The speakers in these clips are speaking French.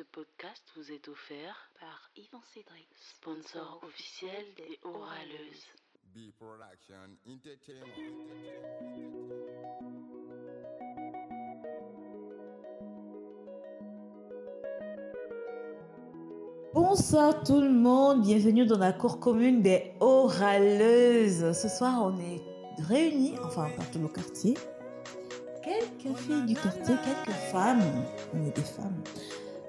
Ce podcast vous est offert par Yvan Cédric, sponsor officiel des Oraleuses. B Production Entertainment. Bonsoir tout le monde, bienvenue dans la cour commune des Oraleuses. Ce soir, on est réunis, enfin pas tout le quartier, quelques filles du quartier, quelques femmes. On est des femmes.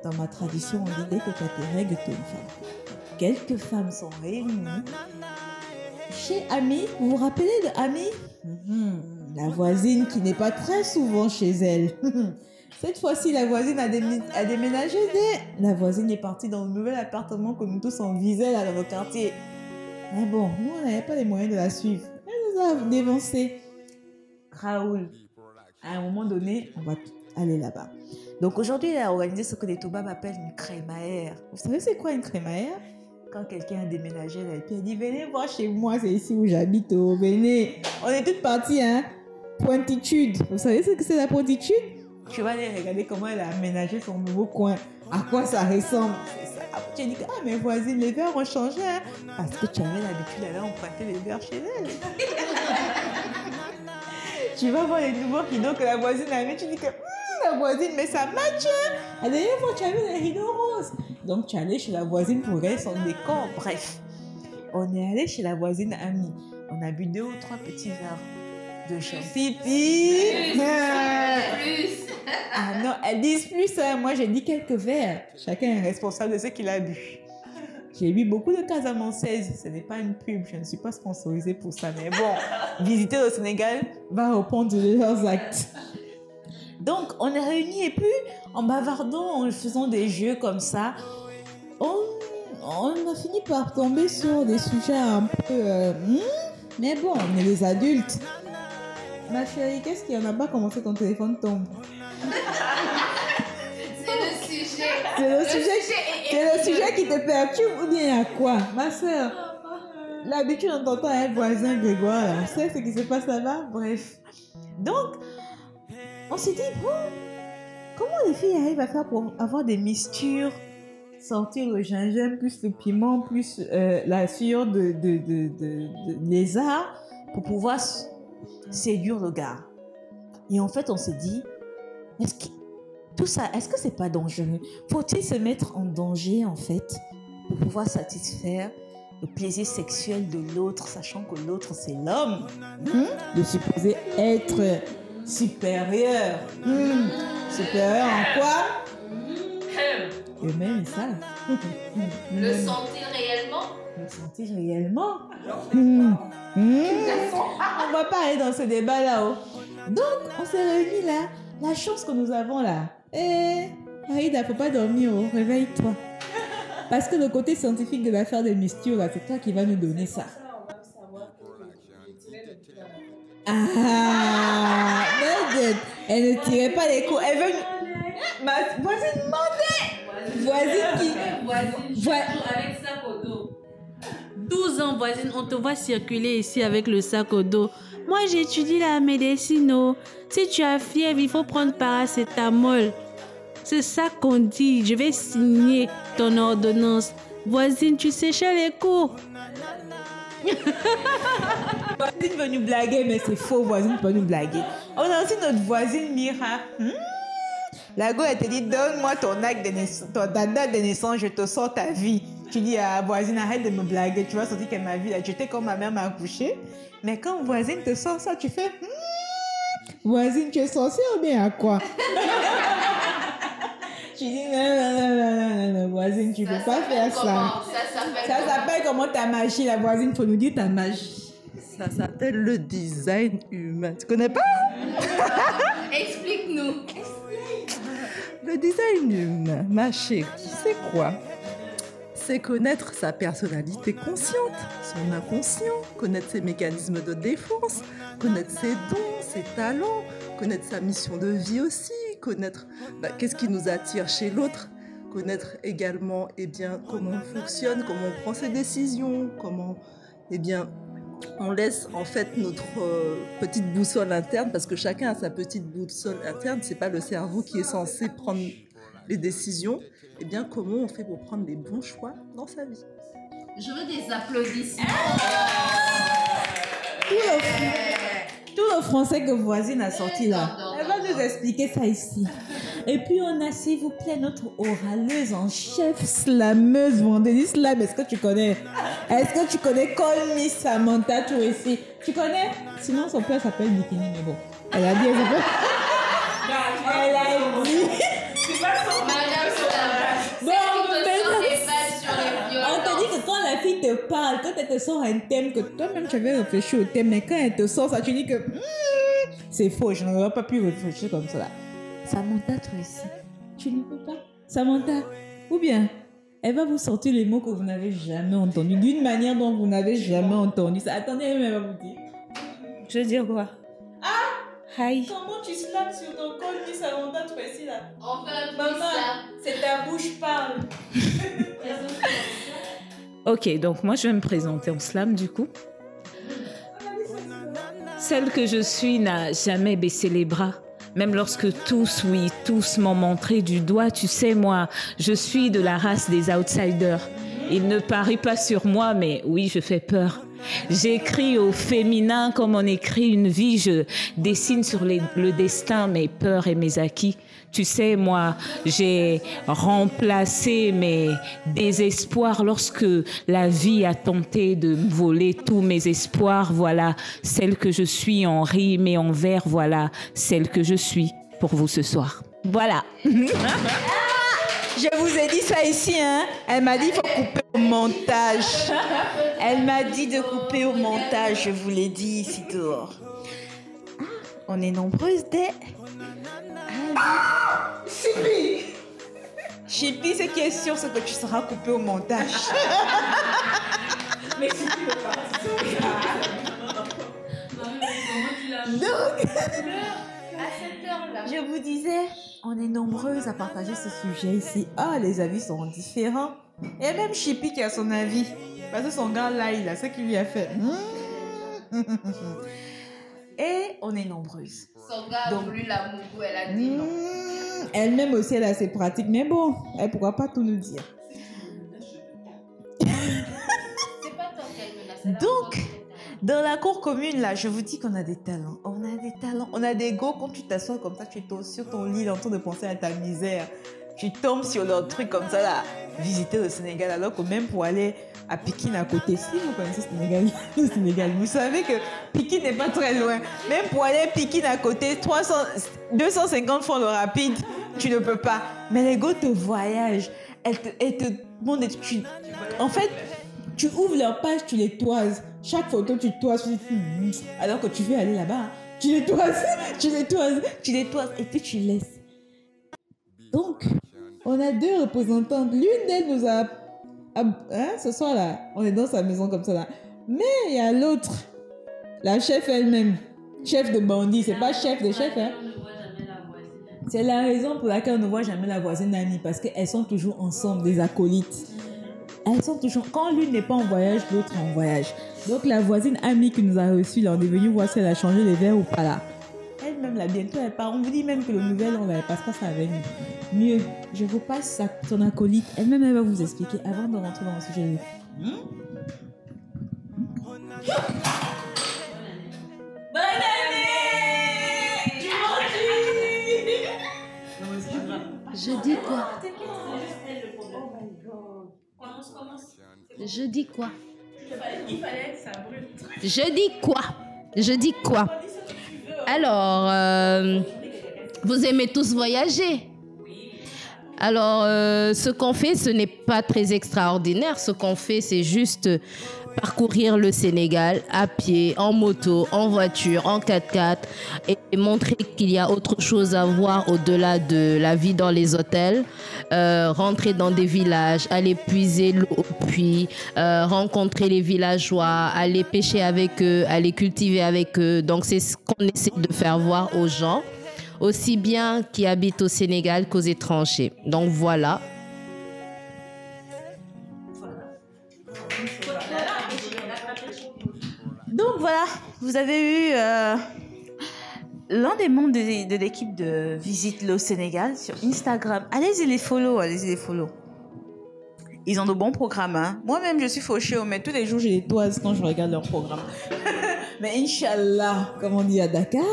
Dans ma tradition, on disait que tu as tes règles, tu es une femme. Quelques femmes sont réunies chez Ami. Vous vous rappelez de Ami Mhm. La voisine qui n'est pas très souvent chez elle. Cette fois-ci, la voisine a, déménagé. Dès... La voisine est partie dans le nouvel appartement que nous tous on visait dans nos quartiers. Mais bon, nous on n'avait pas les moyens de la suivre. Elle nous a dévancé. Raoul, à un moment donné, on va aller là-bas. Donc aujourd'hui, elle a organisé ce que les Toubabs appellent une crémaillère. Vous savez c'est quoi une crémaillère? Quand quelqu'un a déménagé elle dit venez voir chez moi, c'est ici où j'habite, oh, venez. On est toutes parties, hein. Pointitude. Vous savez ce que c'est la pointitude? Tu vas aller regarder comment elle a aménagé son nouveau coin. À quoi ça ressemble? Après, tu as dit que, ah, mes voisines, les verres ont changé, hein. Parce que tu avais l'habitude d'aller emprunter les verres chez elle. tu vas voir les nouveaux rideaux que la voisine a mis, tu dis que la voisine, mais ça match. hein. La dernière fois, tu avais les rideaux roses. Donc, tu es allé chez la voisine pour regarder son décor. Bref, on est allé chez la voisine amie. On a bu deux ou trois petits verres de. Plus. Ah non, elles disent plus. hein. Moi, j'ai dit quelques verres. Chacun est responsable de ce qu'il a bu. J'ai bu beaucoup de Casamançaises. Ce n'est pas une pub. Je ne suis pas sponsorisée pour ça. Mais bon, visiter le Sénégal va répondre de leurs actes. Donc, on est réunis et puis, en bavardant, en faisant des jeux comme ça, on, on a fini par tomber sur des sujets un peu... euh, hmm, mais bon, on est des adultes. Ma chérie, qu'est-ce qu'il y en a pas commencé ton téléphone tombe? C'est le sujet. C'est le sujet, sujet est c'est le sujet qui te perturbe ou bien à quoi? Ma soeur, l'habitude on t'entend un voisin Grégoire, là. on sait ce qui se passe là-bas, bref. Donc, on s'est dit, bon, comment les filles arrivent à faire pour avoir des mixtures Sortir le gingembre, plus le piment, plus euh, la sueur de, de, de, lézard pour pouvoir séduire le gars? Et en fait, on s'est dit, tout ça, est-ce que c'est pas dangereux? Faut-il se mettre en danger en fait pour pouvoir satisfaire le plaisir sexuel de l'autre, sachant que l'autre c'est l'homme? Hmm De supposer être supérieur. Hmm. Supérieur en quoi? Eux-mêmes ils savent. Le sentir réellement? Le sentir réellement? Hmm. Hmm. On va pas aller dans ce débat là-haut. Donc, on s'est réunis là. La chance que nous avons là. Eh, Aïda, faut pas dormir, oh. réveille-toi. Parce que le côté scientifique de l'affaire des mystères, là, c'est toi qui vas nous donner ça. Ah, elle ne tirait pas les coups. Elle veut. Ma voisine demandait. Voisine qui. Voisine, Voi- avec sac au dos. 12 ans, voisine, on te voit circuler ici avec le sac au dos. Moi, j'étudie la médecine. oh. Si tu as fièvre, il faut prendre paracétamol. C'est ça qu'on dit. Je vais signer ton ordonnance. Voisine, tu séchais les cours. Voisine veut nous blaguer, mais c'est faux, voisine peut nous blaguer. On a aussi notre voisine Mira. Hmm? La go, elle te dit, donne-moi ton acte de naissance, ton, date de naissance, je te sors ta vie. Tu dis à voisine, arrête de me blaguer, tu vas sentir que ma vie, j'étais comme ma mère m'a accouché. Mais quand voisine te sort ça, tu fais, Hmm? voisine, tu es sorcière ou bien à quoi? tu dis, non, non, non, non, non, non, voisine, tu peux pas faire ça. Ça s'appelle Ça comment? s'appelle comment ta magie, la voisine, faut nous dire ta magie. Ça s'appelle le design humain. Tu connais pas? Explique-nous. Le design humain, ma chérie, c'est quoi? C'est connaître sa personnalité consciente, son inconscient, connaître ses mécanismes de défense, connaître ses dons, ses talents, connaître sa mission de vie aussi, connaître bah, qu'est-ce qui nous attire chez l'autre, connaître également eh bien, comment on fonctionne, comment on prend ses décisions, comment eh bien, on laisse en fait notre euh, petite boussole interne parce que chacun a sa petite boussole interne. C'est pas le cerveau qui est censé prendre les décisions, et bien comment on fait pour prendre les bons choix dans sa vie? Je veux des applaudissements. Tout le, tout le français que voisine a sorti là. Nous expliquer ça ici. Et puis on a, s'il vous plaît, notre oraleuse en chef, slameuse, vendredi slam. Est-ce que tu connais? Est-ce que tu connais Call Me Samantha Tourissi Tu connais? Sinon son père s'appelle Bikini, mais bon. Elle a dit, elle s'appelle... Elle a dit... Bon, que quand la fille te parle, quand elle te sort un thème, que toi-même tu avais réfléchi au thème, mais quand elle te sort ça, tu dis que Hmm, c'est faux, je n'aurais pas pu réfléchir comme ça. Samantha, toi aussi, tu ne peux pas. Samantha, ou bien, elle va vous sortir les mots que vous n'avez jamais entendus, d'une manière dont vous n'avez jamais entendu ça. Attendez, elle va vous dire. Je veux dire quoi? Ah Hi. Comment tu slams sur ton col, Miss Samantha, toi aussi là? Peu Maman, c'est ta bouche parle. Ok, donc moi je vais me présenter en slam du coup. Celle que je suis n'a jamais baissé les bras. Même lorsque tous, oui, tous m'ont montré du doigt, tu sais, moi, je suis de la race des outsiders. Il ne parie pas sur moi, mais oui, je fais peur. J'écris au féminin comme on écrit une vie, je dessine sur le destin mes peurs et mes acquis. Tu sais, moi, j'ai remplacé mes désespoirs lorsque la vie a tenté de voler tous mes espoirs. Voilà celle que je suis en rime et en vers. Voilà celle que je suis pour vous ce soir. Voilà. Je vous ai dit ça ici, hein. Elle m'a dit il faut couper au montage. Elle m'a dit de couper au montage, je vous l'ai dit ici dehors. Ah, On est nombreuses des... Ah, Chippy Chippy, ce qui est sûr, c'est que tu seras coupé au montage. Donc, À cette heure-là. je vous disais, on est nombreuses à partager ce sujet ici. Ah, les avis sont différents. Et même Chippy qui a son avis. Parce que son gars là, il a ce qu'il lui a fait. Hmm. Et on est nombreuses. Son gars a Donc- voulu la mougou, elle a dit non. Hmm. Elle-même aussi, elle a ses pratiques. Mais bon, elle pourra pas tout nous dire. Donc, Dans la cour commune, là, je vous dis qu'on a des talents. On a des talents. On a des go quand tu t'assois comme ça, tu es sur ton lit en train de penser à ta misère. Tu tombes sur leur truc comme ça, là. Visiter le Sénégal, alors que même pour aller à Pékin à côté, si vous connaissez le Sénégal, le Sénégal, vous savez que Pékin n'est pas très loin. Même pour aller à Pékin à côté, 300, 250 francs le rapide, tu ne peux pas. Mais les go te voyagent. Elles te, elles te demandent, tu, en fait, tu ouvres leur page, tu les toises. Chaque photo, tu toises. Hmm. Alors que tu veux aller là-bas, tu les toises, tu les toises, tu les toises et puis tu laisses. Donc, on a deux représentantes. L'une d'elles nous a. hein, ce soir-là, on est dans sa maison comme ça là. Mais il y a l'autre, la chef elle-même. Chef de bandit, c'est pas chef de chef, hein. C'est la raison pour laquelle on ne voit jamais la voisine amie, parce qu'elles sont toujours ensemble, des acolytes. Elles sont toujours. Quand l'une n'est pas en voyage, l'autre est en voyage. Donc la voisine amie qui nous a reçus, là, on est venu voir si elle a changé les verres ou pas là. Elle-même, là, bientôt, elle part. On vous dit même que le nouvel an, là, elle passe pas ça avec nous. Mieux, je vous passe sa, son acolyte. Elle-même, elle va vous expliquer avant de rentrer dans le sujet. Hmm? Bonne année Je dis quoi? Je dis quoi? Je dis quoi? Je dis quoi? Alors, euh, vous aimez tous voyager alors, euh, ce qu'on fait, ce n'est pas très extraordinaire. Ce qu'on fait, c'est juste parcourir le Sénégal à pied, en moto, en voiture, en 4x4 et montrer qu'il y a autre chose à voir au-delà de la vie dans les hôtels. Euh, rentrer dans des villages, aller puiser l'eau au puits, euh, rencontrer les villageois, aller pêcher avec eux, aller cultiver avec eux. Donc, c'est ce qu'on essaie de faire voir aux gens aussi bien qui habitent au Sénégal qu'aux étrangers. Donc voilà. Donc voilà, vous avez eu euh, l'un des membres de, l'équipe de Visite le Sénégal sur Instagram. Allez-y les follow, allez-y les follow. Ils ont de bons programmes. Hein. Moi-même, je suis fauchée, mais tous les jours, j'ai des toises quand je regarde leur programme. mais Inch'Allah, comme on dit à Dakar,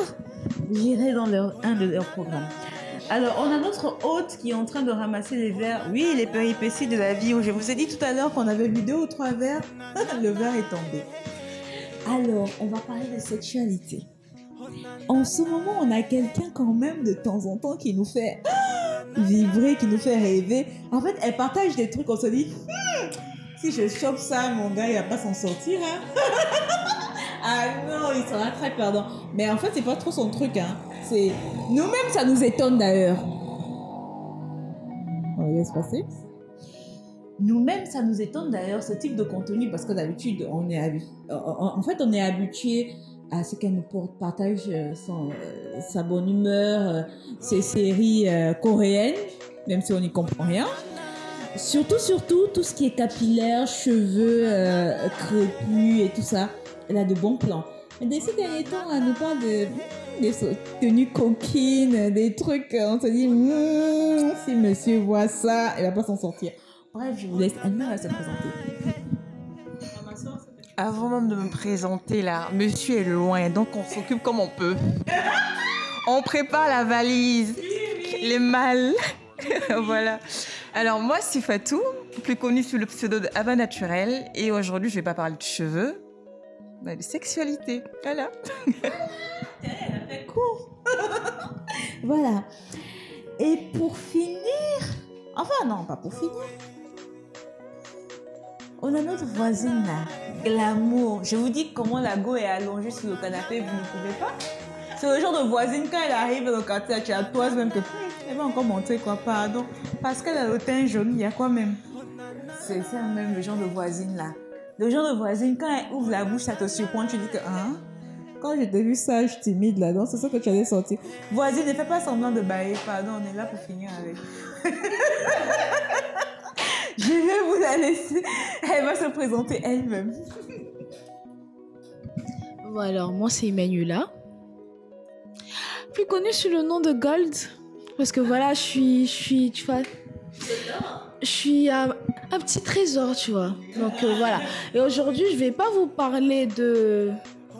j'irai dans leur, un de leurs programmes. Alors, on a notre hôte qui est en train de ramasser les verres. Oui, les péripéties de la vie. Je vous ai dit tout à l'heure qu'on avait vu deux ou trois verres. Le verre est tombé. Alors, on va parler de sexualité. En ce moment, on a quelqu'un quand même de temps en temps qui nous fait vibrer, qui nous fait rêver. En fait, elle partage des trucs, on se dit, Hmm, si je chope ça, mon gars, il va pas s'en sortir. Hein? ah non, il sera très perdant. Mais en fait, c'est pas trop son truc. Hein. Nous-mêmes, ça nous étonne d'ailleurs. On laisse passer. Nous-mêmes, ça nous étonne d'ailleurs ce type de contenu parce que d'habitude, on est habi- en fait, on est habitué à ce qu'elle nous partage euh, euh, sa bonne humeur, euh, ses séries coréennes, même si on n'y comprend rien. Surtout, surtout, tout ce qui est capillaire, cheveux euh, crépus et tout ça, elle a de bons plans. Mais de ces derniers temps, elle nous parle de des tenues coquines, des trucs, on se dit, Hmm, si monsieur voit ça, il va pas s'en sortir. Bref, je vous laisse, va se présenter. Avant même de me présenter là, monsieur est loin, donc on s'occupe comme on peut. On prépare la valise, les malles. voilà. Alors moi, c'est Fatou, plus connue sous le pseudo de Ava Naturel. Et aujourd'hui, je vais pas parler de cheveux, mais de sexualité. Voilà. court. voilà. Et pour finir, enfin non, pas pour finir. On a notre voisine là, Glamour. Je vous dis comment la go est allongée sur le canapé, vous ne pouvez pas. C'est le genre de voisine, quand elle arrive dans le quartier, tu as toi même que elle va encore montrer quoi, pardon. Parce qu'elle a le teint jaune, il y a quoi même? C'est ça même le genre de voisine là. Le genre de voisine, quand elle ouvre la bouche, ça te surprend, tu dis que, hein? Quand je t'ai sage, timide là-dedans, c'est ça que tu allais sortir. Voisine, ne fais pas semblant de bailler, pardon, on est là pour finir avec. je vais vous la laisser. Elle va se présenter elle-même. Bon, alors, moi, c'est Emmanuela. Plus connue sous le nom de Gold. Parce que voilà, je suis. Je suis. Tu vois. Je suis un, petit trésor, tu vois. Donc euh, voilà. Et aujourd'hui, je vais pas vous parler de.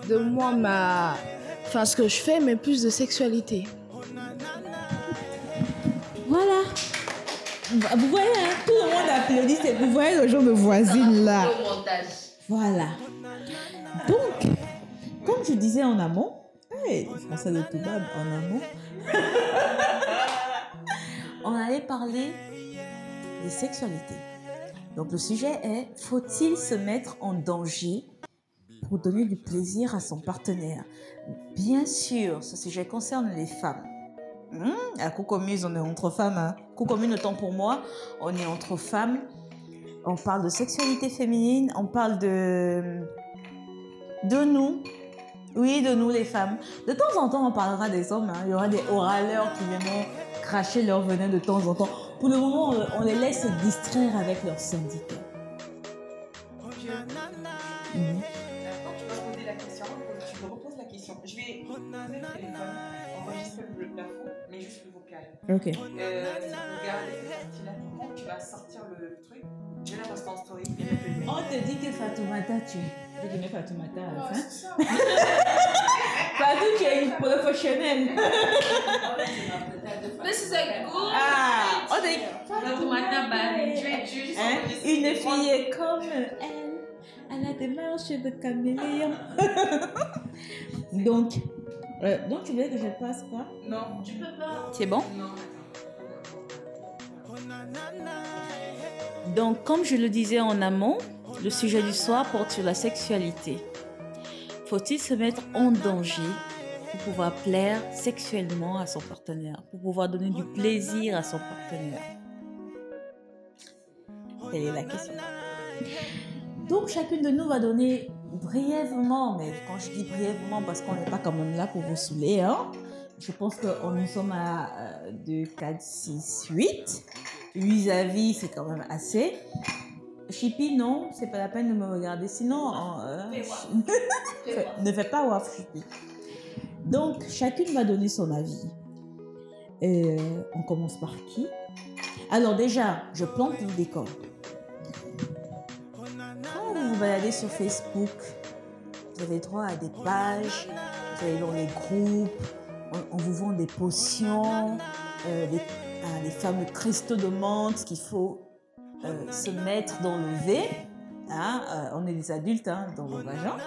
De moi, ma. Enfin, ce que je fais, mais plus de sexualité. Voilà. Vous voyez, hein, tout le monde applaudit. Vous voyez le genre de voisine là. Voilà. Donc, comme je disais en amont, hey, les Français de Toubab en amont, on allait parler des sexualités. Donc le sujet est faut-il se mettre en danger pour donner du plaisir à son partenaire? Bien sûr, ce sujet concerne les femmes. Hmm, à coup commise, on est entre femmes. Hein. Autant pour moi, on est entre femmes. On parle de sexualité féminine, on parle de nous. Oui, de nous les femmes. De temps en temps, on parlera des hommes. hein. Il y aura des oraleurs qui viendront cracher leur venin de temps en temps. Pour le moment, on, les laisse se distraire avec leurs syndicats. Ok. Euh, quand tu vas sortir le truc, je la en story. On te dit que Fatoumata, tu es. Je Fatoumata à la fin? Fatou, tu es une professionnelle. This is a good Ah, on te dit Fatoumata. Hein? Une fille comme elle, elle a des marches de caméléon. donc, euh, donc tu veux que je passe quoi? Non, tu peux pas. C'est bon? Non, Donc, comme je le disais en amont, le sujet du soir porte sur la sexualité. Faut-il se mettre en danger pour pouvoir plaire sexuellement à son partenaire, pour pouvoir donner du plaisir à son partenaire? Telle est la question? Donc, chacune de nous va donner brièvement, mais quand je dis brièvement, parce qu'on n'est pas quand même là pour vous saouler, hein, je pense que nous sommes à euh, 2, 4, 6, 8. 8 avis, c'est quand même assez. Chippy, non, c'est pas la peine de me regarder. Sinon, euh, ne fais pas waf, Chippy. Donc, chacune va donner son avis. Euh, on commence par qui? Alors déjà, je plante le décor. Vous baladez sur Facebook, vous avez droit à des pages, vous allez dans les groupes, on, vous vend des potions, euh, des, ah, les fameux cristaux de menthe qu'il faut euh, se mettre dans le V. Hein, euh, on est des adultes hein, dans le vagin.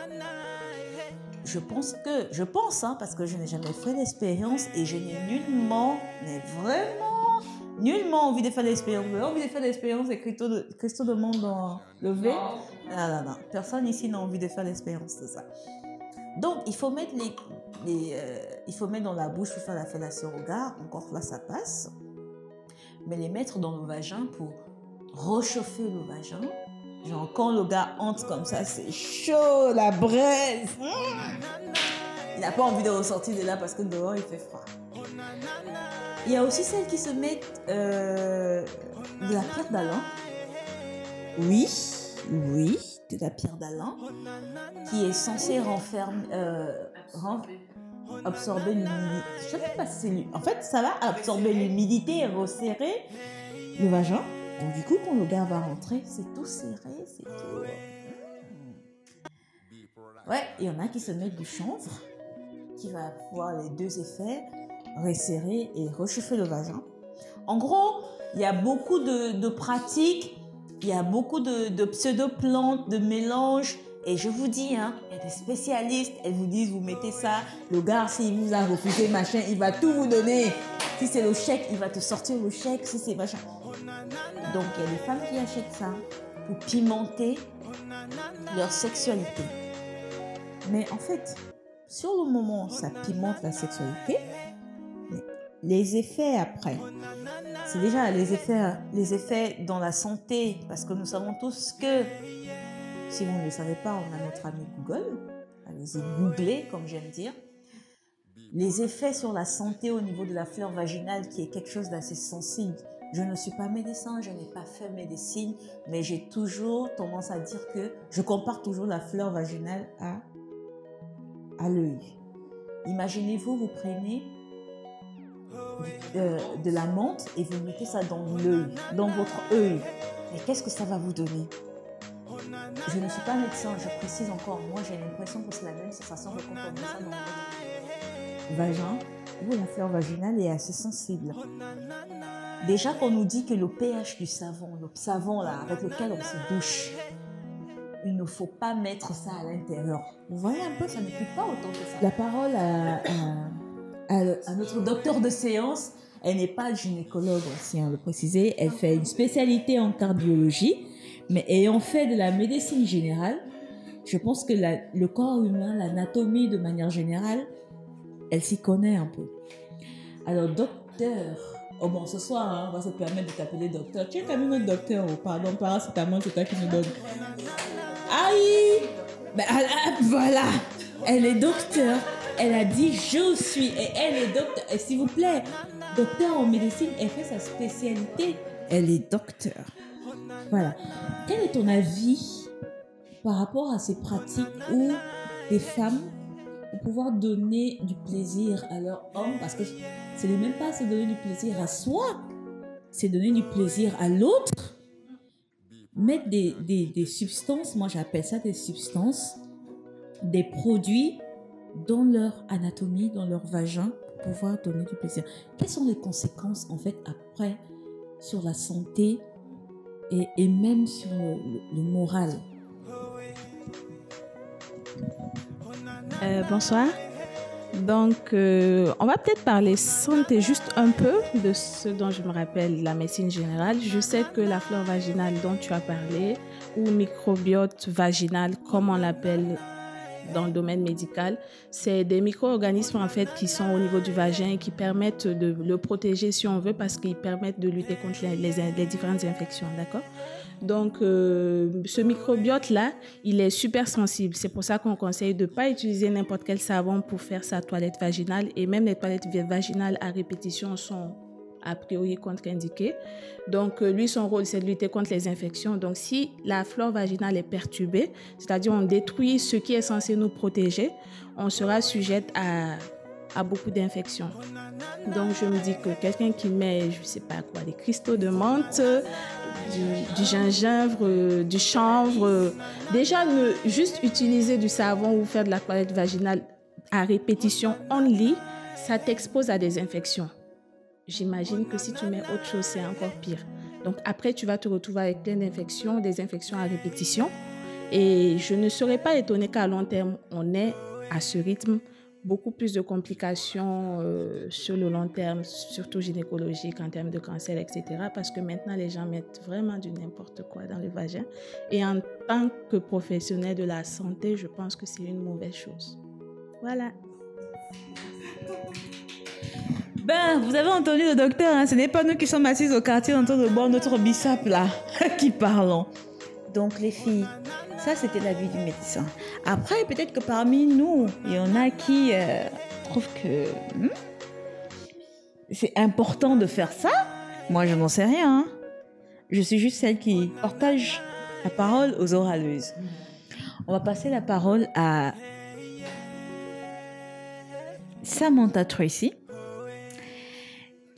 Je pense que, je pense, hein, parce que je n'ai jamais fait l'expérience et je n'ai nullement, mais vraiment, nullement envie de faire l'expérience. Vous avez envie de faire l'expérience des cristaux de, cristaux de monde dans le V Non, non. Personne ici n'a envie de faire l'expérience de ça. Donc, il faut mettre les, euh, il faut mettre dans la bouche pour faire la fellation au gars. Encore là, ça passe. Mais les mettre dans le vagin pour réchauffer le vagin. Genre, quand le gars entre comme ça, c'est chaud, la braise. Il n'a pas envie de ressortir de là parce que dehors, il fait froid. Il y a aussi celles qui se mettent euh, de la pierre d'Alain. Oui, oui, de la pierre d'Alain, qui est censée renfermer, euh, absorber l'humidité. Je sais pas si En fait, ça va absorber l'humidité et resserrer le vagin. Donc du coup, quand le gars va rentrer, c'est tout serré, c'est tout. Ouais, il y en a qui se mettent du chanvre, qui va avoir les deux effets, resserrer et réchauffer le vagin. En gros, il y a beaucoup de, pratiques, il y a beaucoup de, de pseudo-plantes, de mélanges. Et je vous dis, hein, il y a des spécialistes, elles vous disent, vous mettez ça, le gars, s'il vous a refusé, machin, il va tout vous donner. Si c'est le chèque, il va te sortir le chèque, si c'est machin. Donc, il y a des femmes qui achètent ça pour pimenter leur sexualité. Mais en fait, sur le moment, ça pimente la sexualité. Les effets après, c'est déjà les effets, les effets dans la santé, parce que nous savons tous que, si vous ne le savez pas, on a notre ami Google. Allez-y, googlez, comme j'aime dire. Les effets sur la santé au niveau de la fleur vaginale, qui est quelque chose d'assez sensible. Je ne suis pas médecin, je n'ai pas fait médecine, mais j'ai toujours tendance à dire que je compare toujours la fleur vaginale à, à l'œil. Imaginez-vous, vous prenez euh, de la menthe et vous mettez ça dans l'œil, dans votre œil. Mais qu'est-ce que ça va vous donner? Je ne suis pas médecin, je précise encore, moi j'ai l'impression que c'est la même sensation que quand on ça dans votre vagin, où la fleur vaginale est assez sensible. Déjà qu'on nous dit que le pH du savon, le savon là avec lequel on se douche, il ne faut pas mettre ça à l'intérieur. Vous voyez un peu, ça ne pue pas autant que ça. La parole à, à- notre docteur de séance, elle n'est pas gynécologue aussi, hein, le préciser. Elle fait une spécialité en cardiologie, mais ayant fait de la médecine générale, je pense que le corps humain, l'anatomie de manière générale, elle s'y connaît un peu. Alors, docteur, oh bon, ce soir, hein, on va se permettre de t'appeler docteur. Tu es quand même un docteur, oh, pardon, paracétamol, c'est toi qui nous donne. Aïe Ben, ah, ah, Voilà Elle est docteur. Elle a dit je suis. Et elle est docteur. S'il vous plaît, docteur en médecine, elle fait sa spécialité. Elle est docteur. Voilà. Quel est ton avis par rapport à ces pratiques où les femmes vont pouvoir donner du plaisir à leur homme Parce que ce n'est même pas se donner du plaisir à soi, c'est donner du plaisir à l'autre mettre des, des, des substances, moi j'appelle ça des substances, des produits dans leur anatomie, dans leur vagin, pour pouvoir donner du plaisir. Quelles sont les conséquences en fait après sur la santé et, et même sur le, moral? Euh, bonsoir. Donc, euh, on va peut-être parler santé juste un peu de ce dont je me rappelle, la médecine générale. Je sais que la flore vaginale dont tu as parlé, ou microbiote vaginal, comme on l'appelle dans le domaine médical, c'est des micro-organismes en fait qui sont au niveau du vagin et qui permettent de le protéger si on veut parce qu'ils permettent de lutter contre les, différentes infections, d'accord? Donc, euh, ce microbiote-là, il est super sensible. C'est pour ça qu'on conseille de ne pas utiliser n'importe quel savon pour faire sa toilette vaginale. Et même les toilettes vaginales à répétition sont a priori contre-indiquées. Donc, euh, lui, son rôle, c'est de lutter contre les infections. Donc, si la flore vaginale est perturbée, c'est-à-dire on détruit ce qui est censé nous protéger, on sera sujette à à beaucoup d'infections. Donc je me dis que quelqu'un qui met, je sais pas quoi, des cristaux de menthe, du, du gingembre, du chanvre, déjà ne juste utiliser du savon ou faire de la toilette vaginale à répétition only, ça t'expose à des infections. J'imagine que si tu mets autre chose, c'est encore pire. Donc après, tu vas te retrouver avec plein d'infections, des infections à répétition. Et je ne serais pas étonnée qu'à long terme, on ait à ce rythme beaucoup plus de complications euh, sur le long terme, surtout gynécologiques en termes de cancer, etc. Parce que maintenant, les gens mettent vraiment du n'importe quoi dans le vagin. Et en tant que professionnel de la santé, je pense que c'est une mauvaise chose. Voilà. Ben, vous avez entendu le docteur, hein, ce n'est pas nous qui sommes assises au quartier en train de boire notre bissap là, qui parlons. Donc les filles, ça c'était l'avis du médecin. Après, peut-être que parmi nous, il y en a qui euh, trouvent que hmm, c'est important de faire ça. Moi, je n'en sais rien. hein. Je suis juste celle qui partage la parole aux oraleuses. On va passer la parole à Samantha Tracy,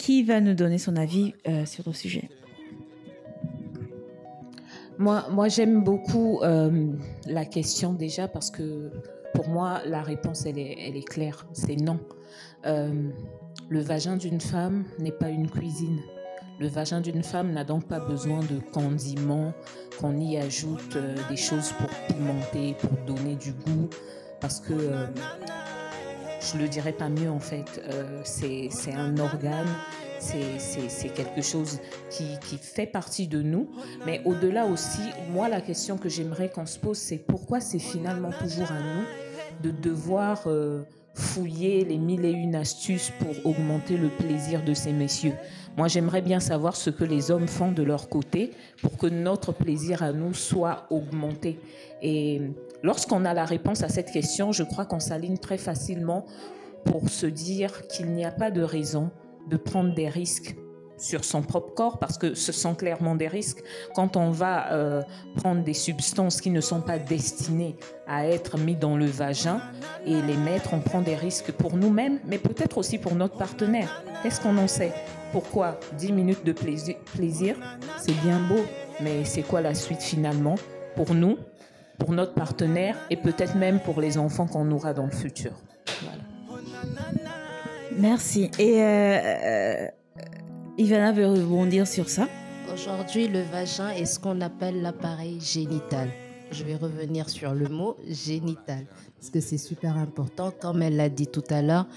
qui va nous donner son avis euh, sur le sujet? Moi, moi j'aime beaucoup euh, la question déjà parce que pour moi, la réponse, elle est, elle est claire. C'est non. Euh, le vagin d'une femme n'est pas une cuisine. Le vagin d'une femme n'a donc pas besoin de condiments, qu'on y ajoute des choses pour pimenter, pour donner du goût. Parce que je le dirais pas mieux en fait. Euh, c'est un organe, c'est- quelque chose qui, qui fait partie de nous. Mais au-delà aussi, moi la question que j'aimerais qu'on se pose, c'est pourquoi c'est finalement toujours à nous de devoir euh, fouiller les mille et une astuces pour augmenter le plaisir de ces messieurs. Moi j'aimerais bien savoir ce que les hommes font de leur côté pour que notre plaisir à nous soit augmenté. Et lorsqu'on a la réponse à cette question, je crois qu'on s'aligne très facilement pour se dire qu'il n'y a pas de raison de prendre des risques sur son propre corps parce que ce sont clairement des risques. Quand on va euh, prendre des substances qui ne sont pas destinées à être mis dans le vagin et les mettre, on prend des risques pour nous-mêmes, mais peut-être aussi pour notre partenaire. Qu'est-ce qu'on en sait? Pourquoi 10 minutes de plaisir? C'est bien beau, mais c'est quoi la suite finalement? Pour nous, pour notre partenaire et peut-être même pour les enfants qu'on aura dans le futur Voilà. Merci. Et euh, euh, Ivana veut rebondir sur ça. Aujourd'hui, le vagin est ce qu'on appelle l'appareil génital. Je vais revenir sur le mot génital, parce que c'est super important. Comme elle l'a dit tout à l'heure,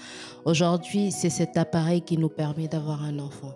aujourd'hui, c'est cet appareil qui nous permet d'avoir un enfant.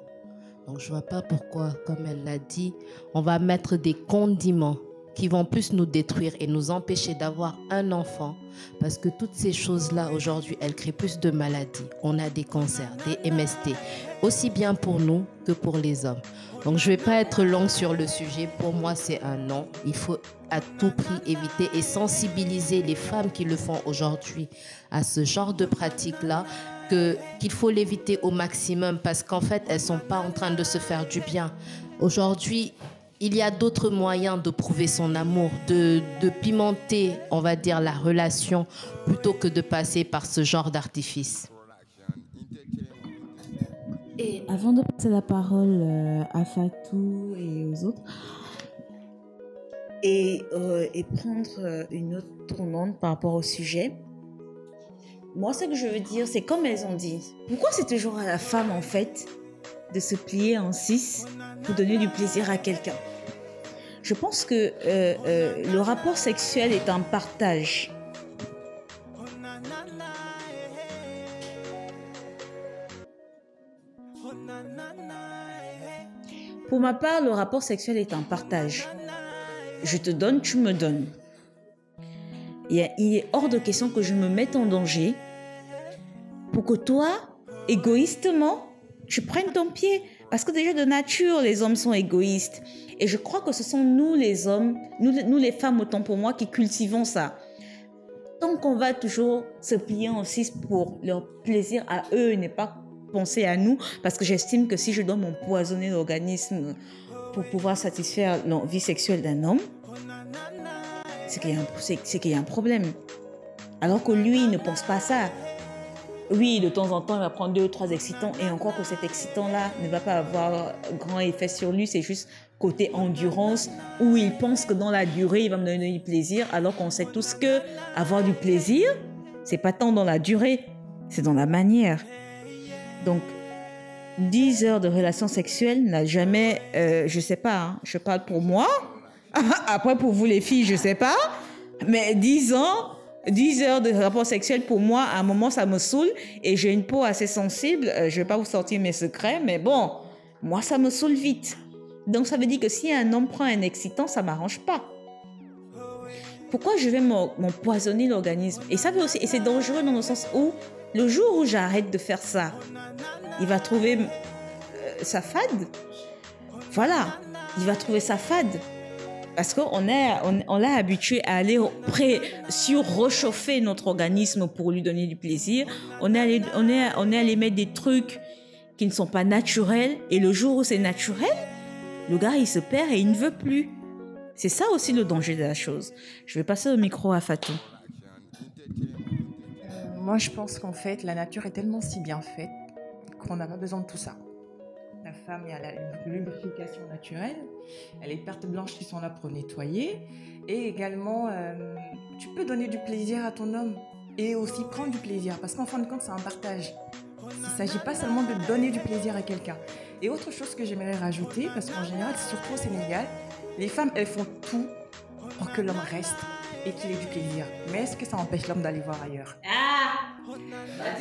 Donc, je vois pas pourquoi, comme elle l'a dit, on va mettre des condiments qui vont plus nous détruire et nous empêcher d'avoir un enfant. Parce que toutes ces choses-là, aujourd'hui, elles créent plus de maladies. On a des cancers, des MST, aussi bien pour nous que pour les hommes. Donc, je vais pas être longue sur le sujet. Pour moi, c'est un non. Il faut à tout prix éviter et sensibiliser les femmes qui le font aujourd'hui à ce genre de pratique-là que qu'il faut l'éviter au maximum parce qu'en fait, elles sont pas en train de se faire du bien. Aujourd'hui, il y a d'autres moyens de prouver son amour, de, de pimenter, on va dire, la relation plutôt que de passer par ce genre d'artifice. Et avant de passer la parole euh, à Fatou et aux autres, et, euh, et prendre euh, une autre tournante par rapport au sujet, moi, ce que je veux dire, c'est comme elles ont dit, pourquoi c'est toujours à la femme, en fait, de se plier en six pour donner du plaisir à quelqu'un Je pense que euh, euh, le rapport sexuel est un partage. Pour ma part, le rapport sexuel est un partage. Je te donne, tu me donnes. Il est hors de question que je me mette en danger pour que toi, égoïstement, tu prennes ton pied. Parce que déjà de nature, les hommes sont égoïstes. Et je crois que ce sont nous les hommes, nous, les femmes autant pour moi, qui cultivons ça. Tant qu'on va toujours se plier en six pour leur plaisir à eux et ne pas penser à nous, parce que j'estime que si je dois m'empoisonner l'organisme pour pouvoir satisfaire l'envie sexuelle d'un homme, c'est qu'il y, y a un problème. Alors que lui, il ne pense pas à ça. Oui, de temps en temps, il va prendre deux ou trois excitants et encore que cet excitant-là ne va pas avoir grand effet sur lui, c'est juste côté endurance où il pense que dans la durée, il va me donner du plaisir alors qu'on sait tous que avoir du plaisir, c'est pas tant dans la durée, c'est dans la manière. Donc, 10 heures de relation sexuelle n'a jamais, euh, je sais pas, hein, je parle pour moi. Après, pour vous les filles, je sais pas. Mais 10 ans, 10 heures de rapport sexuel, pour moi, à un moment, ça me saoule. Et j'ai une peau assez sensible. Euh, je vais pas vous sortir mes secrets, mais bon, moi, ça me saoule vite. Donc, ça veut dire que si un homme prend un excitant, ça m'arrange pas. Pourquoi je vais m'empoisonner l'organisme? Et ça aussi, et c'est dangereux dans le sens où le jour où j'arrête de faire ça, il va trouver euh, sa fade. Voilà, il va trouver sa fade. Parce qu'on est, on, l'a habitué à aller pré, sur-rechauffer notre organisme pour lui donner du plaisir. On est, allé, on, est, on est allé mettre des trucs qui ne sont pas naturels. Et le jour où c'est naturel, le gars, il se perd et il ne veut plus. C'est ça aussi le danger de la chose. Je vais passer au micro à Fatou. Moi, je pense qu'en fait, la nature est tellement si bien faite qu'on n'a pas besoin de tout ça. La femme, elle a une lubrification naturelle, elle a les pertes blanches qui sont là pour nettoyer, et également, euh, tu peux donner du plaisir à ton homme et aussi prendre du plaisir, parce qu'en fin de compte, c'est un partage. Il ne s'agit pas seulement de donner du plaisir à quelqu'un. Et autre chose que j'aimerais rajouter, parce qu'en général, surtout au Sénégal, les femmes, elles font tout pour que l'homme reste et qu'il ait du plaisir. Mais est-ce que ça empêche l'homme d'aller voir ailleurs?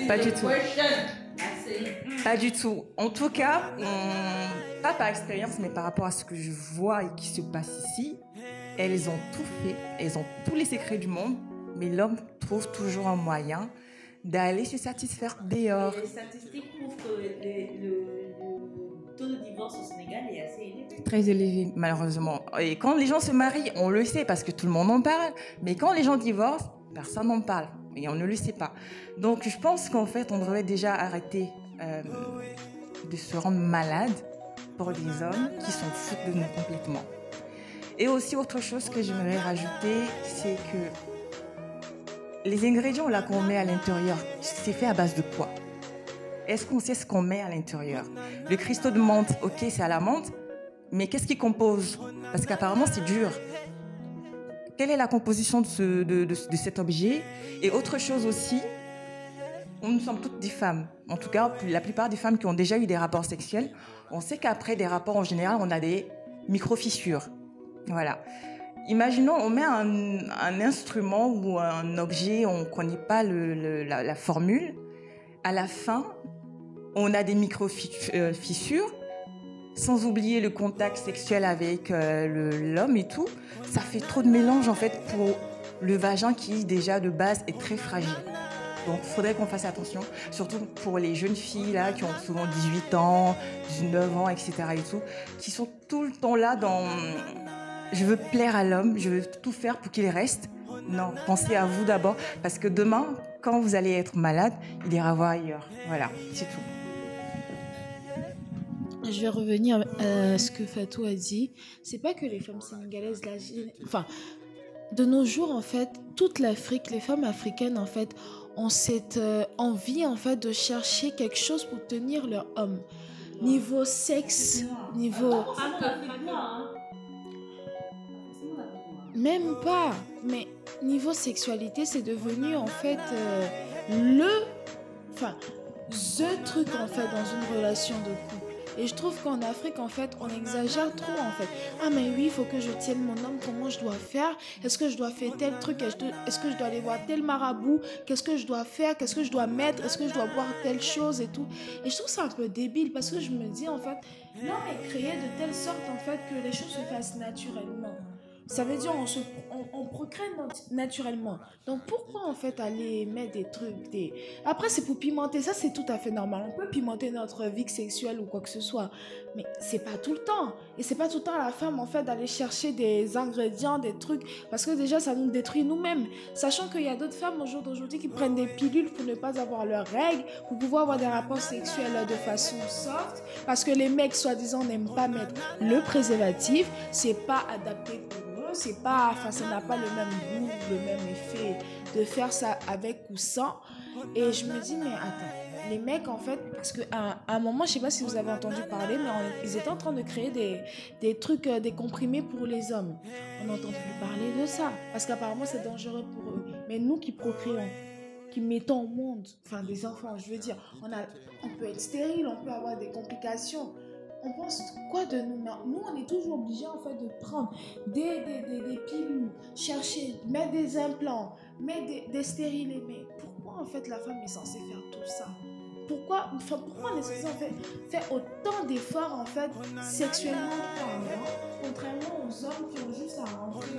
Pas du tout. Pas du tout. En tout cas, pas par expérience, mais par rapport à ce que je vois et qui se passe ici, elles ont tout fait, elles ont tous les secrets du monde, mais l'homme trouve toujours un moyen d'aller se satisfaire dehors. Les statistiques prouvent que le, taux de divorce au Sénégal est assez élevé. Très élevé, malheureusement. Et quand les gens se marient, on le sait parce que tout le monde en parle, mais quand les gens divorcent, personne n'en parle et on ne le sait pas. Donc je pense qu'en fait, on devrait déjà arrêter euh, de se rendre malade pour des hommes qui s'en foutent de nous complètement. Et aussi autre chose que j'aimerais rajouter, c'est que les ingrédients là qu'on met à l'intérieur, c'est fait à base de quoi? Est-ce qu'on sait ce qu'on met à l'intérieur? Le cristaux de menthe, ok, c'est à la menthe, mais qu'est-ce qui compose? Parce qu'apparemment c'est dur. Quelle est la composition de, ce, de, de, de cet objet? Et autre chose aussi, nous sommes toutes des femmes. En tout cas, la plupart des femmes qui ont déjà eu des rapports sexuels, on sait qu'après des rapports en général, on a des micro-fissures. Voilà. Imaginons, on met un, instrument ou un objet, on ne connaît pas la, formule. À la fin, on a des micro-fissures, sans oublier le contact sexuel avec euh, l'homme et tout. Ça fait trop de mélange en fait pour le vagin qui déjà de base est très fragile. Donc il faudrait qu'on fasse attention, surtout pour les jeunes filles là qui ont souvent 18 ans, 19 ans, etc. et tout, qui sont tout le temps là dans je veux plaire à l'homme, je veux tout faire pour qu'il reste. Non, pensez à vous d'abord, parce que demain, quand vous allez être malade, il ira voir ailleurs. Voilà, c'est tout. Je vais revenir à ce que Fatou a dit. C'est pas que les femmes sénégalaises, la... enfin, de nos jours, en fait, toute l'Afrique, les femmes africaines, en fait, ont cette euh, envie, en fait, de chercher quelque chose pour tenir leur homme. Niveau sexe, niveau. Même pas. Mais niveau sexualité, c'est devenu en fait euh, le. Enfin, the truc en fait dans une relation de couple. Et je trouve qu'en Afrique, en fait, on exagère trop, en fait. Ah, mais oui, il faut que je tienne mon homme, comment je dois faire? Est-ce que je dois faire tel truc? Est-ce que je dois aller voir tel marabout? Qu'est-ce que je dois faire? Qu'est-ce que je dois mettre? Est-ce que je dois boire telle chose et tout? Et je trouve ça un peu débile parce que je me dis, en fait, l'homme est créé de telle sorte, en fait, que les choses se fassent naturellement. Ça veut dire on, se, on, on naturellement. Donc pourquoi en fait aller mettre des trucs. Après c'est pour pimenter, ça c'est tout à fait normal. On peut pimenter notre vie sexuelle ou quoi que ce soit. Mais c'est pas tout le temps. Et c'est pas tout le temps à la femme en fait d'aller chercher des ingrédients, des trucs. Parce que déjà ça nous détruit nous-mêmes. Sachant qu'il y a d'autres femmes au jour d'aujourd'hui qui prennent des pilules pour ne pas avoir leurs règles, pour pouvoir avoir des rapports sexuels de façon soft. Parce que les mecs soi-disant n'aiment pas mettre le préservatif. C'est pas adapté pour c'est pas, enfin, ça n'a pas le même goût, le même effet de faire ça avec ou sans. Et je me dis, mais attends, les mecs, en fait, parce qu'à un moment, je sais pas si vous avez entendu parler, mais ils étaient en train de créer des, des trucs, euh, des comprimés pour les hommes. On n'entend plus parler de ça, parce qu'apparemment, c'est dangereux pour eux. Mais nous qui procréons, qui mettons au monde, enfin des enfants, je veux dire, on, a, on peut être stérile, on peut avoir des complications. On pense quoi de nous? Nous, on est toujours obligés en fait de prendre des, des, des, des pilules, chercher, mettre des implants, mettre des, des stérilés. Mais pourquoi en fait la femme est censée faire tout ça? Pourquoi, enfin, pourquoi on est censé en fait, faire autant d'efforts en fait sexuellement parlant, contrairement aux hommes qui ont juste à rentrer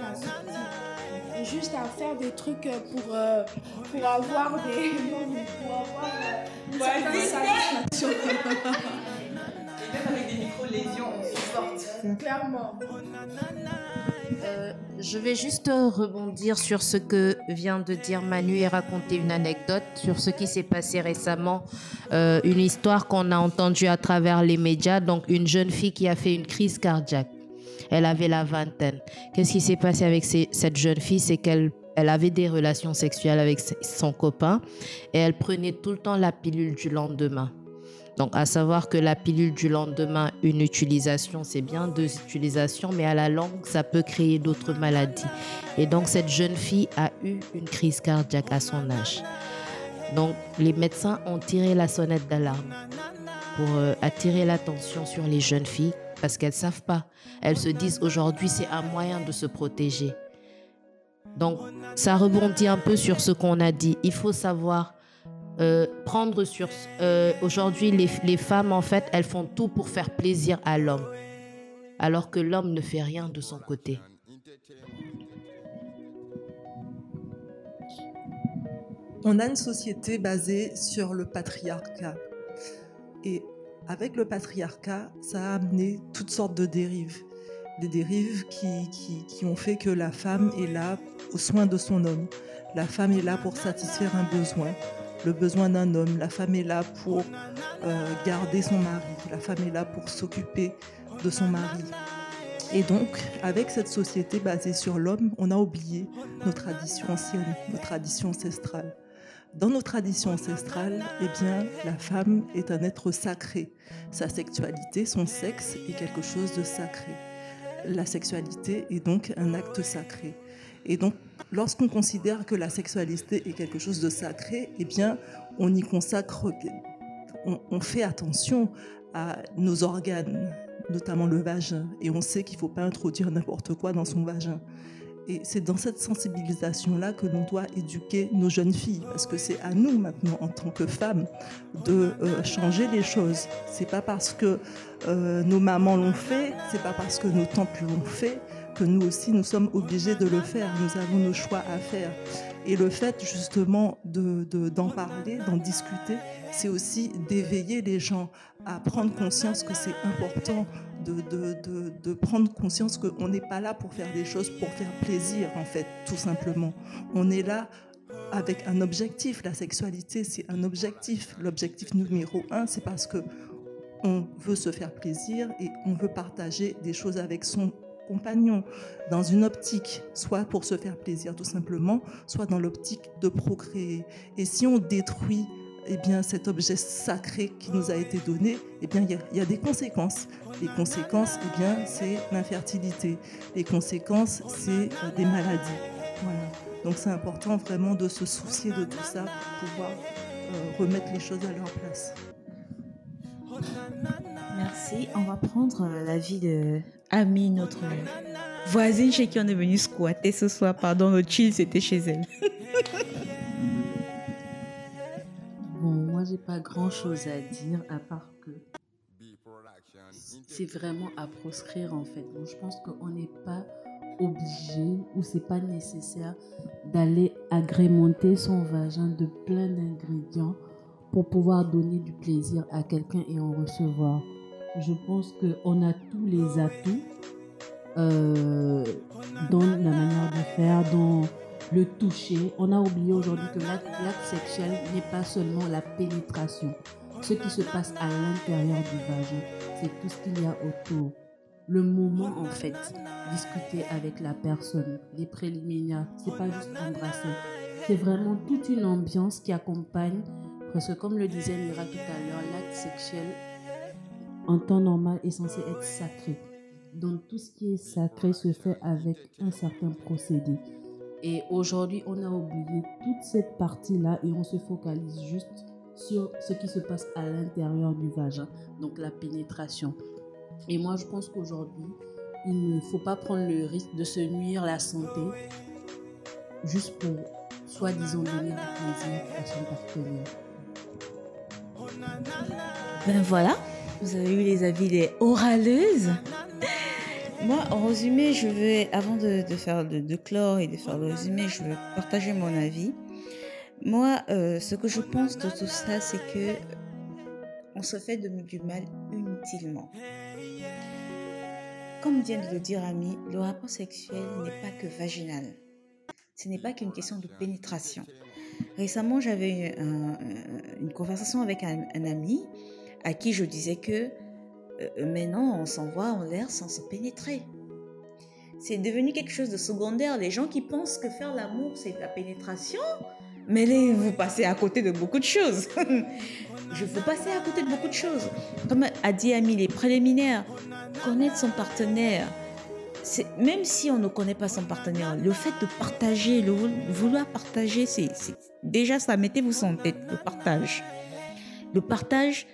et juste à faire des trucs euh, pour, euh, pour avoir des pour avoir euh, une certaine satisfaction? Euh, je vais juste rebondir sur ce que vient de dire Manu et raconter une anecdote sur ce qui s'est passé récemment. Euh, une histoire qu'on a entendue à travers les médias. Donc, une jeune fille qui a fait une crise cardiaque. Elle avait la vingtaine. Qu'est-ce qui s'est passé avec cette jeune fille? C'est qu'elle elle avait des relations sexuelles avec son copain et elle prenait tout le temps la pilule du lendemain. Donc, à savoir que la pilule du lendemain, une utilisation, c'est bien, deux utilisations, mais à la longue, ça peut créer d'autres maladies. Et donc, cette jeune fille a eu une crise cardiaque à son âge. Donc, les médecins ont tiré la sonnette d'alarme pour euh, attirer l'attention sur les jeunes filles parce qu'elles ne savent pas. Elles se disent aujourd'hui, c'est un moyen de se protéger. Donc, ça rebondit un peu sur ce qu'on a dit. Il faut savoir euh, prendre sur... euh, Aujourd'hui, les, les femmes, en fait, elles font tout pour faire plaisir à l'homme, alors que l'homme ne fait rien de son côté. On a une société basée sur le patriarcat. Et avec le patriarcat, ça a amené toutes sortes de dérives. Des dérives qui, qui, qui ont fait que la femme est là au soin de son homme. La femme est là pour satisfaire un besoin, le besoin d'un homme. La femme est là pour euh, garder son mari. La femme est là pour s'occuper de son mari. Et donc, avec cette société basée sur l'homme, on a oublié nos traditions anciennes, nos traditions ancestrales. Dans nos traditions ancestrales, eh bien, la femme est un être sacré. Sa sexualité, son sexe est quelque chose de sacré. La sexualité est donc un acte sacré. Et donc, lorsqu'on considère que la sexualité est quelque chose de sacré, eh bien, on y consacre, on, fait attention à nos organes, notamment le vagin. Et on sait qu'il ne faut pas introduire n'importe quoi dans son vagin. Et c'est dans cette sensibilisation-là que l'on doit éduquer nos jeunes filles, parce que c'est à nous maintenant, en tant que femmes, de euh, changer les choses. C'est pas parce que euh, nos mamans l'ont fait, c'est pas parce que nos tantes l'ont fait nous aussi nous sommes obligés de le faire. Nous avons nos choix à faire. Et le fait justement de, de- d'en parler, d'en discuter, c'est aussi d'éveiller les gens à prendre conscience que c'est important de, de, de, de prendre conscience qu'on n'est pas là pour faire des choses pour faire plaisir, en fait, tout simplement. On est là avec un objectif. La sexualité, c'est un objectif. L'objectif numéro un, c'est parce que on veut se faire plaisir et on veut partager des choses avec son dans une optique, soit pour se faire plaisir tout simplement, soit dans l'optique de procréer. Et si on détruit eh bien, cet objet sacré qui nous a été donné, eh bien, il y a- il y, a des conséquences. Les conséquences, eh bien, c'est l'infertilité. Les conséquences, c'est euh, des maladies. Voilà. Donc, c'est important vraiment de se soucier de tout ça pour pouvoir euh, remettre les choses à leur place. Merci. On va prendre euh, l'avis de Ami, notre voisine chez qui on est venu squatter ce soir. Pardon, notre chill, c'était chez elle. Bon, moi, j'ai pas grand chose à dire à part que c'est vraiment à proscrire en fait. Donc, je pense qu'on n'est pas obligé ou c'est pas nécessaire d'aller agrémenter son vagin de plein d'ingrédients pour pouvoir donner du plaisir à quelqu'un et en recevoir. Je pense qu'on a tous les atouts euh, dans la manière de faire, dans le toucher. On a oublié aujourd'hui que l'acte sexuel n'est pas seulement la pénétration. Ce qui se passe à l'intérieur du vagin, c'est tout ce qu'il y a autour. Le moment, en fait, discuter avec la personne, les préliminaires, c'est pas juste embrasser. C'est vraiment toute une ambiance qui accompagne, parce que comme le disait Mira tout à l'heure, l'acte sexuel en temps normal est censé être sacré. Donc tout ce qui est sacré se fait avec un certain procédé. Et aujourd'hui, on a oublié toute cette partie-là et on se focalise juste sur ce qui se passe à l'intérieur du vagin, donc la pénétration. Et moi, je pense qu'aujourd'hui, il ne faut pas prendre le risque de se nuire la santé juste pour, soi-disant, donner du plaisir à son partenaire. Ben voilà, vous avez eu les avis des oraleuses. Moi, en résumé, je vais, avant de, faire de, de clore et de faire le résumé, je vais partager mon avis. Moi, euh, ce que je pense de tout ça, c'est que on se fait de- du mal inutilement. Comme vient de le dire Ami, le rapport sexuel n'est pas que vaginal. Ce n'est pas qu'une question de pénétration. Récemment, j'avais eu un- un- une conversation avec un ami à qui je disais que euh, maintenant, on s'envoie en l'air sans se pénétrer. C'est devenu quelque chose de secondaire. Les gens qui pensent que faire l'amour, c'est la pénétration, mais les, vous passez à côté de beaucoup de choses. Je veux passer à côté de beaucoup de choses. Comme a dit Ami, les préliminaires, connaître son partenaire, même si on ne connaît pas son partenaire, le fait de partager, le vou- vouloir partager, c'est déjà ça mettez-vous en tête, le partage. Le partage,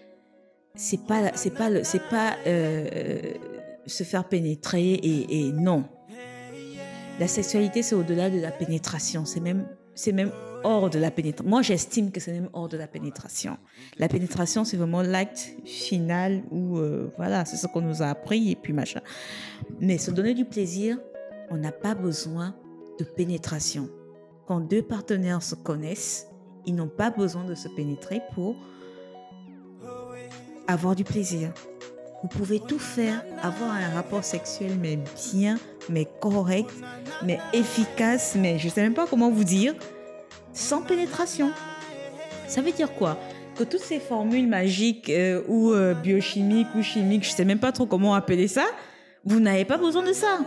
c'est pas c'est pas c'est pas euh, se faire pénétrer et, et non. La sexualité c'est au-delà de la pénétration, c'est même c'est même hors de la pénétration. Moi j'estime que c'est même hors de la pénétration. La pénétration c'est vraiment l'acte final où euh, voilà c'est ce qu'on nous a appris et puis machin. Mais se donner du plaisir, on n'a pas besoin de pénétration. Quand deux partenaires se connaissent, ils n'ont pas besoin de se pénétrer pour avoir du plaisir. Vous pouvez tout faire, avoir un rapport sexuel, mais bien, mais correct, mais efficace, mais je ne sais même pas comment vous dire, sans pénétration. Ça veut dire quoi? Que toutes ces formules magiques euh, ou euh, biochimiques ou chimiques, je ne sais même pas trop comment appeler ça, vous n'avez pas besoin de ça.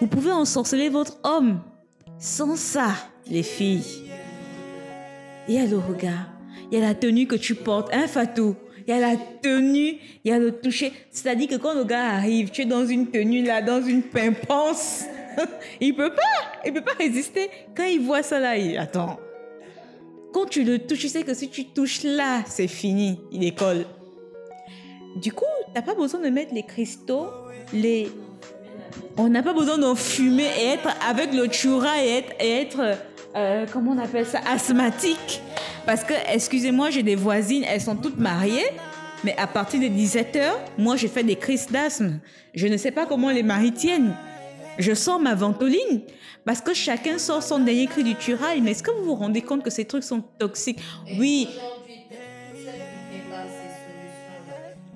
Vous pouvez ensorceler votre homme sans ça, les filles. Il y a le regard, il y a la tenue que tu portes, un fatou? Il y a la tenue, il y a le toucher. C'est-à-dire que quand le gars arrive, tu es dans une tenue là, dans une pimpance. il peut pas, il peut pas résister. Quand il voit ça là, il attend. Quand tu le touches, tu sais que si tu touches là, c'est fini, il décolle. Du coup, t'as pas besoin de mettre les cristaux, les. On n'a pas besoin d'en fumer et être avec le chura et être, et être euh, comment on appelle ça, asthmatique. Parce que, excusez-moi, j'ai des voisines, elles sont toutes mariées, mais à partir de 17 heures, moi, j'ai fait des crises d'asthme. Je ne sais pas comment les maris tiennent. Je sors ma ventoline parce que chacun sort son dernier cri du turail. Mais est-ce que vous vous rendez compte que ces trucs sont toxiques? Oui.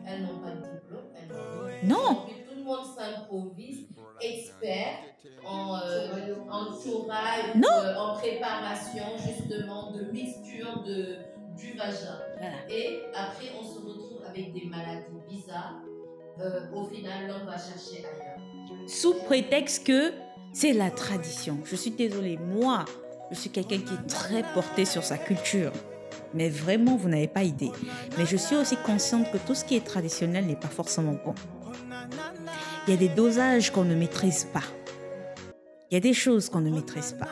Elles pas de diplôme, elles. Non. Tout le monde s'improvise expert en, euh, en euh, en préparation justement de mixture de, du vagin. Et après, on se retrouve avec des maladies bizarres. Euh, au final, l'homme va chercher ailleurs. sous prétexte que c'est la tradition. Je suis désolée, moi, je suis quelqu'un qui est très porté sur sa culture. Mais vraiment, vous n'avez pas idée. Mais je suis aussi consciente que tout ce qui est traditionnel n'est pas forcément bon. Il y a des dosages qu'on ne maîtrise pas. Il y a des choses qu'on ne maîtrise pas.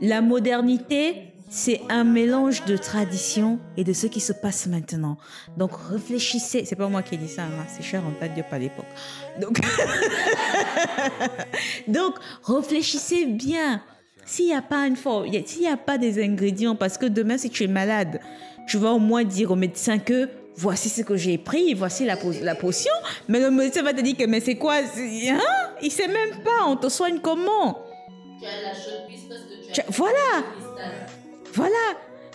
La modernité, c'est un mélange de tradition et de ce qui se passe maintenant. Donc réfléchissez. C'est pas moi qui ai dit ça, hein, c'est cher en tête Diop à l'époque. Donc, réfléchissez bien. S'il n'y a pas une s'il n'y a pas des ingrédients, parce que demain si tu es malade, tu vas au moins dire au médecin que voici ce que j'ai pris, voici la, po- la potion. Mais le médecin va te dire que mais c'est quoi hein? Il sait même pas. On te soigne comment? Tu as la parce que tu as voilà. Voilà.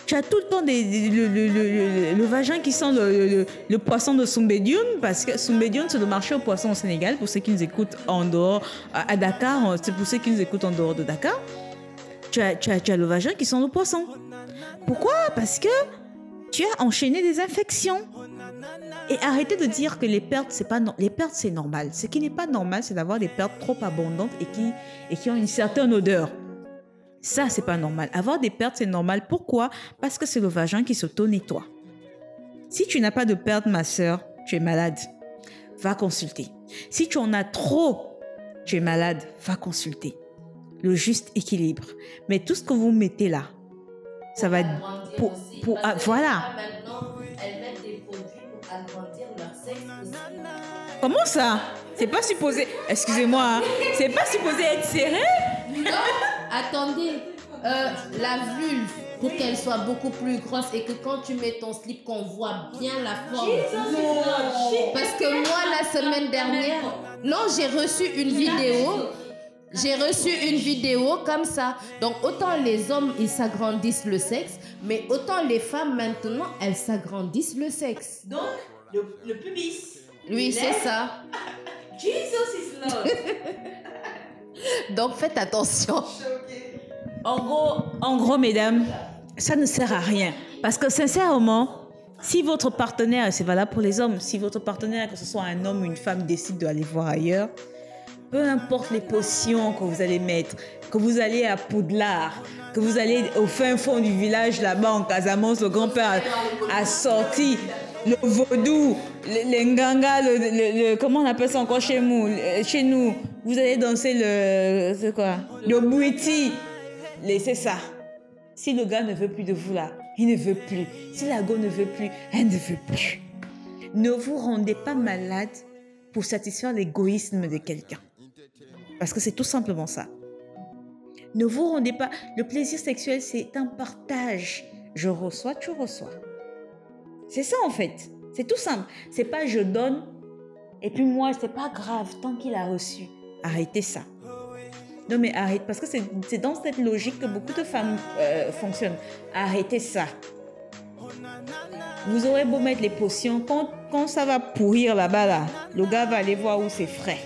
Tu as tout le temps des, des- le, le- le- le- vagin qui sent le, poisson de Soumbédioun, parce que Soumbédioun, c'est le marché aux poissons au Sénégal, pour ceux qui nous écoutent en dehors, à, à Dakar, euh, c'est pour ceux qui nous écoutent en dehors de Dakar. Tu as, tu as, tu as le vagin qui sent le poisson. Pourquoi? Parce que tu as enchaîné des infections. Et arrêtez de dire que les pertes, c'est pas les pertes, c'est normal. Ce qui n'est pas normal, c'est d'avoir des pertes trop abondantes et qui, et qui ont une certaine odeur. Ça, c'est pas normal. Avoir des pertes, c'est normal. Pourquoi? Parce que c'est le vagin qui s'auto-nettoie. Si tu n'as pas de pertes, ma soeur, tu es malade. Va consulter. Si tu en as trop, tu es malade. Va consulter. Le juste équilibre. Mais tout ce que vous mettez là, ça va pour, ah, voilà. Maintenant, elles mettent des produits pour agrandir leur sexe aussi. Comment ça? C'est pas supposé. Excusez-moi. hein. C'est pas supposé être serré? Non, attendez. Euh, la vulve, pour qu'elle soit beaucoup plus grosse et que quand tu mets ton slip, qu'on voit bien la forme. Parce que moi, la semaine dernière, non, j'ai reçu une vidéo. J'ai reçu une vidéo comme ça. Donc, autant les hommes, ils s'agrandissent le sexe, mais autant les femmes, maintenant, elles s'agrandissent le sexe. Donc, le, le pubis. Oui, c'est ça. Jesus is Lord. Donc, faites attention. En gros, en gros, mesdames, ça ne sert à rien. Parce que sincèrement, si votre partenaire, c'est valable pour les hommes, si votre partenaire, que ce soit un homme ou une femme, décide d'aller voir ailleurs, peu importe les potions que vous allez mettre, que vous allez à Poudlard, que vous allez au fin fond du village là-bas en Casamance, le grand-père a, sorti le vaudou, le, nganga, le, le- comment on appelle ça encore chez nous, chez nous, vous allez danser le, c'est quoi, le bouiti, laissez ça. Si le gars ne veut plus de vous là, il ne veut plus. Si la go ne veut plus, elle ne veut plus. Ne vous rendez pas malade pour satisfaire l'égoïsme de quelqu'un. Parce que c'est tout simplement ça. Ne vous rendez pas. Le plaisir sexuel, c'est un partage. Je reçois, tu reçois. C'est ça en fait. C'est tout simple. C'est pas je donne et puis moi, c'est pas grave tant qu'il a reçu. Arrêtez ça. Non mais arrête, parce que c'est dans cette logique que beaucoup de femmes euh, fonctionnent. Arrêtez ça. Vous aurez beau mettre les potions, quand, quand ça va pourrir là-bas, là, le gars va aller voir où c'est frais.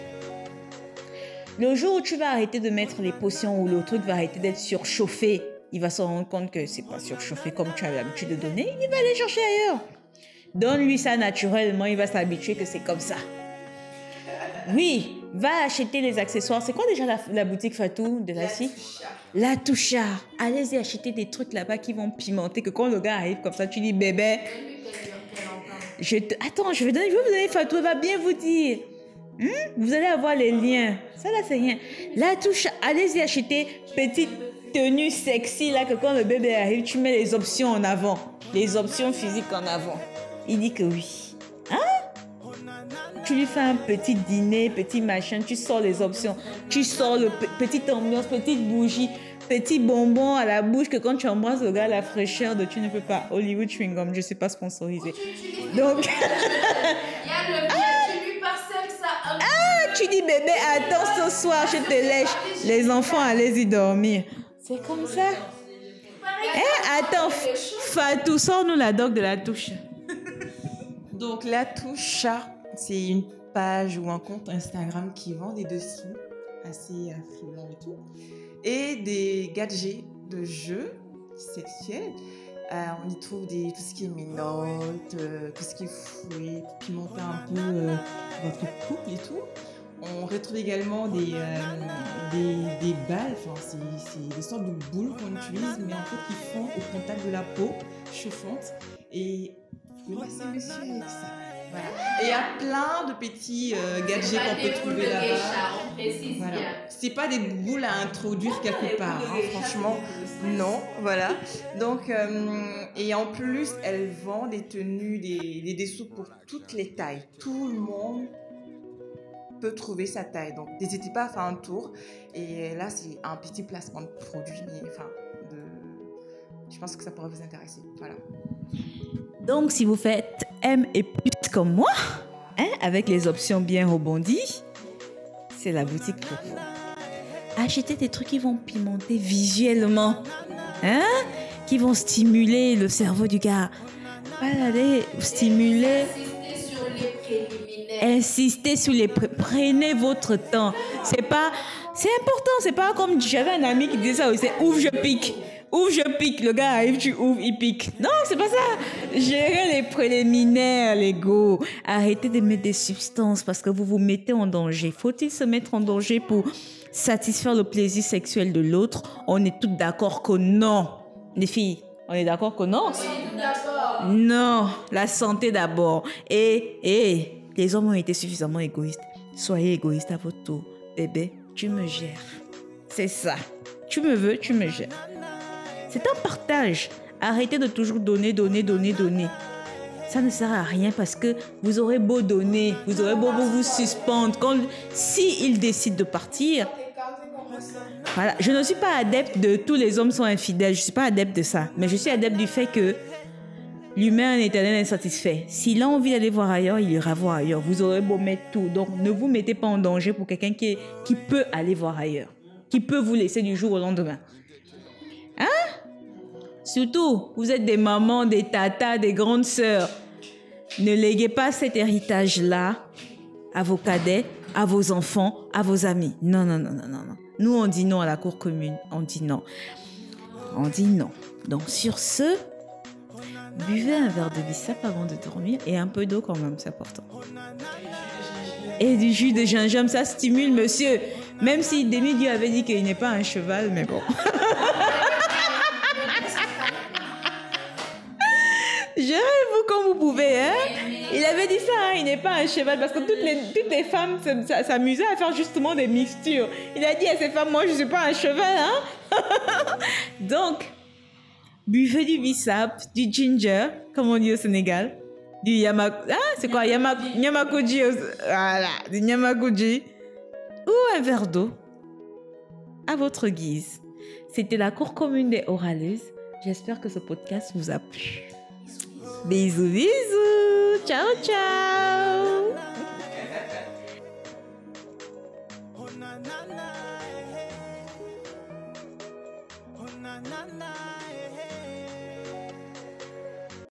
Le jour où tu vas arrêter de mettre les potions, où le truc va arrêter d'être surchauffé, il va se rendre compte que c'est pas surchauffé comme tu as l'habitude de donner, il va aller chercher ailleurs. Donne-lui ça naturellement, il va s'habituer que c'est comme ça. Oui, va acheter les accessoires. C'est quoi déjà la, la boutique Fatou de la scie La toucha. Allez-y acheter des trucs là-bas qui vont pimenter. Que quand le gars arrive comme ça, tu dis bébé. Je te... Attends, je vais, donner, je vais vous donner Fatou. Elle va bien vous dire. Hmm? Vous allez avoir les liens. Ça là, c'est rien. La toucha. Allez-y acheter petite tenue sexy là que quand le bébé arrive, tu mets les options en avant. Les options physiques en avant. Il dit que oui. Hein? Tu lui fais un petit dîner, petit machin, tu sors les options, tu sors le pe- petite ambiance, petite bougie, petit bonbon à la bouche que quand tu embrasses le gars, la fraîcheur de tu ne peux pas. Hollywood Chewing Gum, je ne sais pas sponsorisé. Donc, Il tu dis bébé, attends ce soir, je te lèche. Les enfants, allez-y dormir. C'est comme ça. Eh, attends, Fatou, sors-nous la doc de la touche. Donc la toucha, c'est une page ou un compte Instagram qui vend des dessous assez affluents et tout. Et des gadgets de jeux sexuels. Euh, on y trouve des, tout ce qui est minote, euh, tout ce qui est fouet, pimenter un peu euh, votre couple et tout. On retrouve également des, euh, des, balles, enfin, c'est des sortes de boules qu'on utilise, mais en fait qui font au contact de la peau chauffante. Et. Voilà. Et il y a plein de petits euh, gadgets qu'on peut trouver là-bas. Voilà. C'est pas des boules à introduire quelque part, hein, franchement. Non, voilà. Donc, euh, et en plus, elle vend des tenues, des, des pour toutes les tailles. Tout le monde peut trouver sa taille. Donc, n'hésitez pas à faire un tour. Et là, c'est un petit placement de produit, mais enfin, de... je pense que ça pourrait vous intéresser. Voilà. Donc, si vous faites M et plus comme moi, hein, avec les options bien rebondies, c'est la boutique pour vous. Achetez des trucs qui vont pimenter visuellement, hein, qui vont stimuler le cerveau du gars. Pas aller stimuler. Insistez sur les prenez votre temps. C'est pas c'est important, c'est pas comme j'avais un ami qui disait ça aussi, ouvre je pique. Ouvre je pique, le gars arrive, tu ouvres, il pique. Non, c'est pas ça. Gérez les préliminaires, les go. Arrêtez de mettre des substances parce que vous vous mettez en danger. Faut-il se mettre en danger pour satisfaire le plaisir sexuel de l'autre? On est toutes d'accord que non. Les filles, on est d'accord que non? Non, la santé d'abord. Et, et, les hommes ont été suffisamment égoïstes. Soyez égoïstes à votre tour. Bébé, tu me gères. C'est ça. Tu me veux, tu me gères. C'est un partage. Arrêtez de toujours donner, donner, donner, donner. Ça ne sert à rien parce que vous aurez beau donner, vous aurez beau vous suspendre. Quand, si il décide de partir, voilà. Je ne suis pas adepte de tous les hommes sont infidèles. Je ne suis pas adepte de ça. Mais je suis adepte du fait que l'humain est un éternel insatisfait. S'il a envie d'aller voir ailleurs, il ira voir ailleurs. Vous aurez beau mettre tout. Donc ne vous mettez pas en danger pour quelqu'un qui, qui peut aller voir ailleurs. Qui peut vous laisser du jour au lendemain. Hein? Surtout, vous êtes des mamans, des tatas, des grandes sœurs. Ne léguez pas cet héritage-là à vos cadets, à vos enfants, à vos amis. Non, non, non, non, non. Nous, on dit non à la cour commune. On dit non. On dit non. Donc, sur ce, buvez un verre de bissap avant de dormir et un peu d'eau quand même, c'est important. Et du jus de gingembre, ça stimule, monsieur. Même si Demi-Dieu avait dit qu'il n'est pas un cheval, mais bon. Gérez-vous comme vous pouvez, hein. Il avait dit ça, hein, il n'est pas un cheval, parce que toutes les, toutes les femmes s'am- s'a- s'amusaient à faire justement des mixtures. Il a dit à ces femmes, moi je ne suis pas un cheval, hein. Donc, buvez du bisap, du ginger, comme on dit au Sénégal, du yamak... Ah, c'est quoi Yamak... Yamakuji. Voilà, du Yamakuji. Ou un verre d'eau? À votre guise. C'était la cour commune des Oraleuses. J'espère que ce podcast vous a plu. Bisous, bisous. Ciao, ciao. na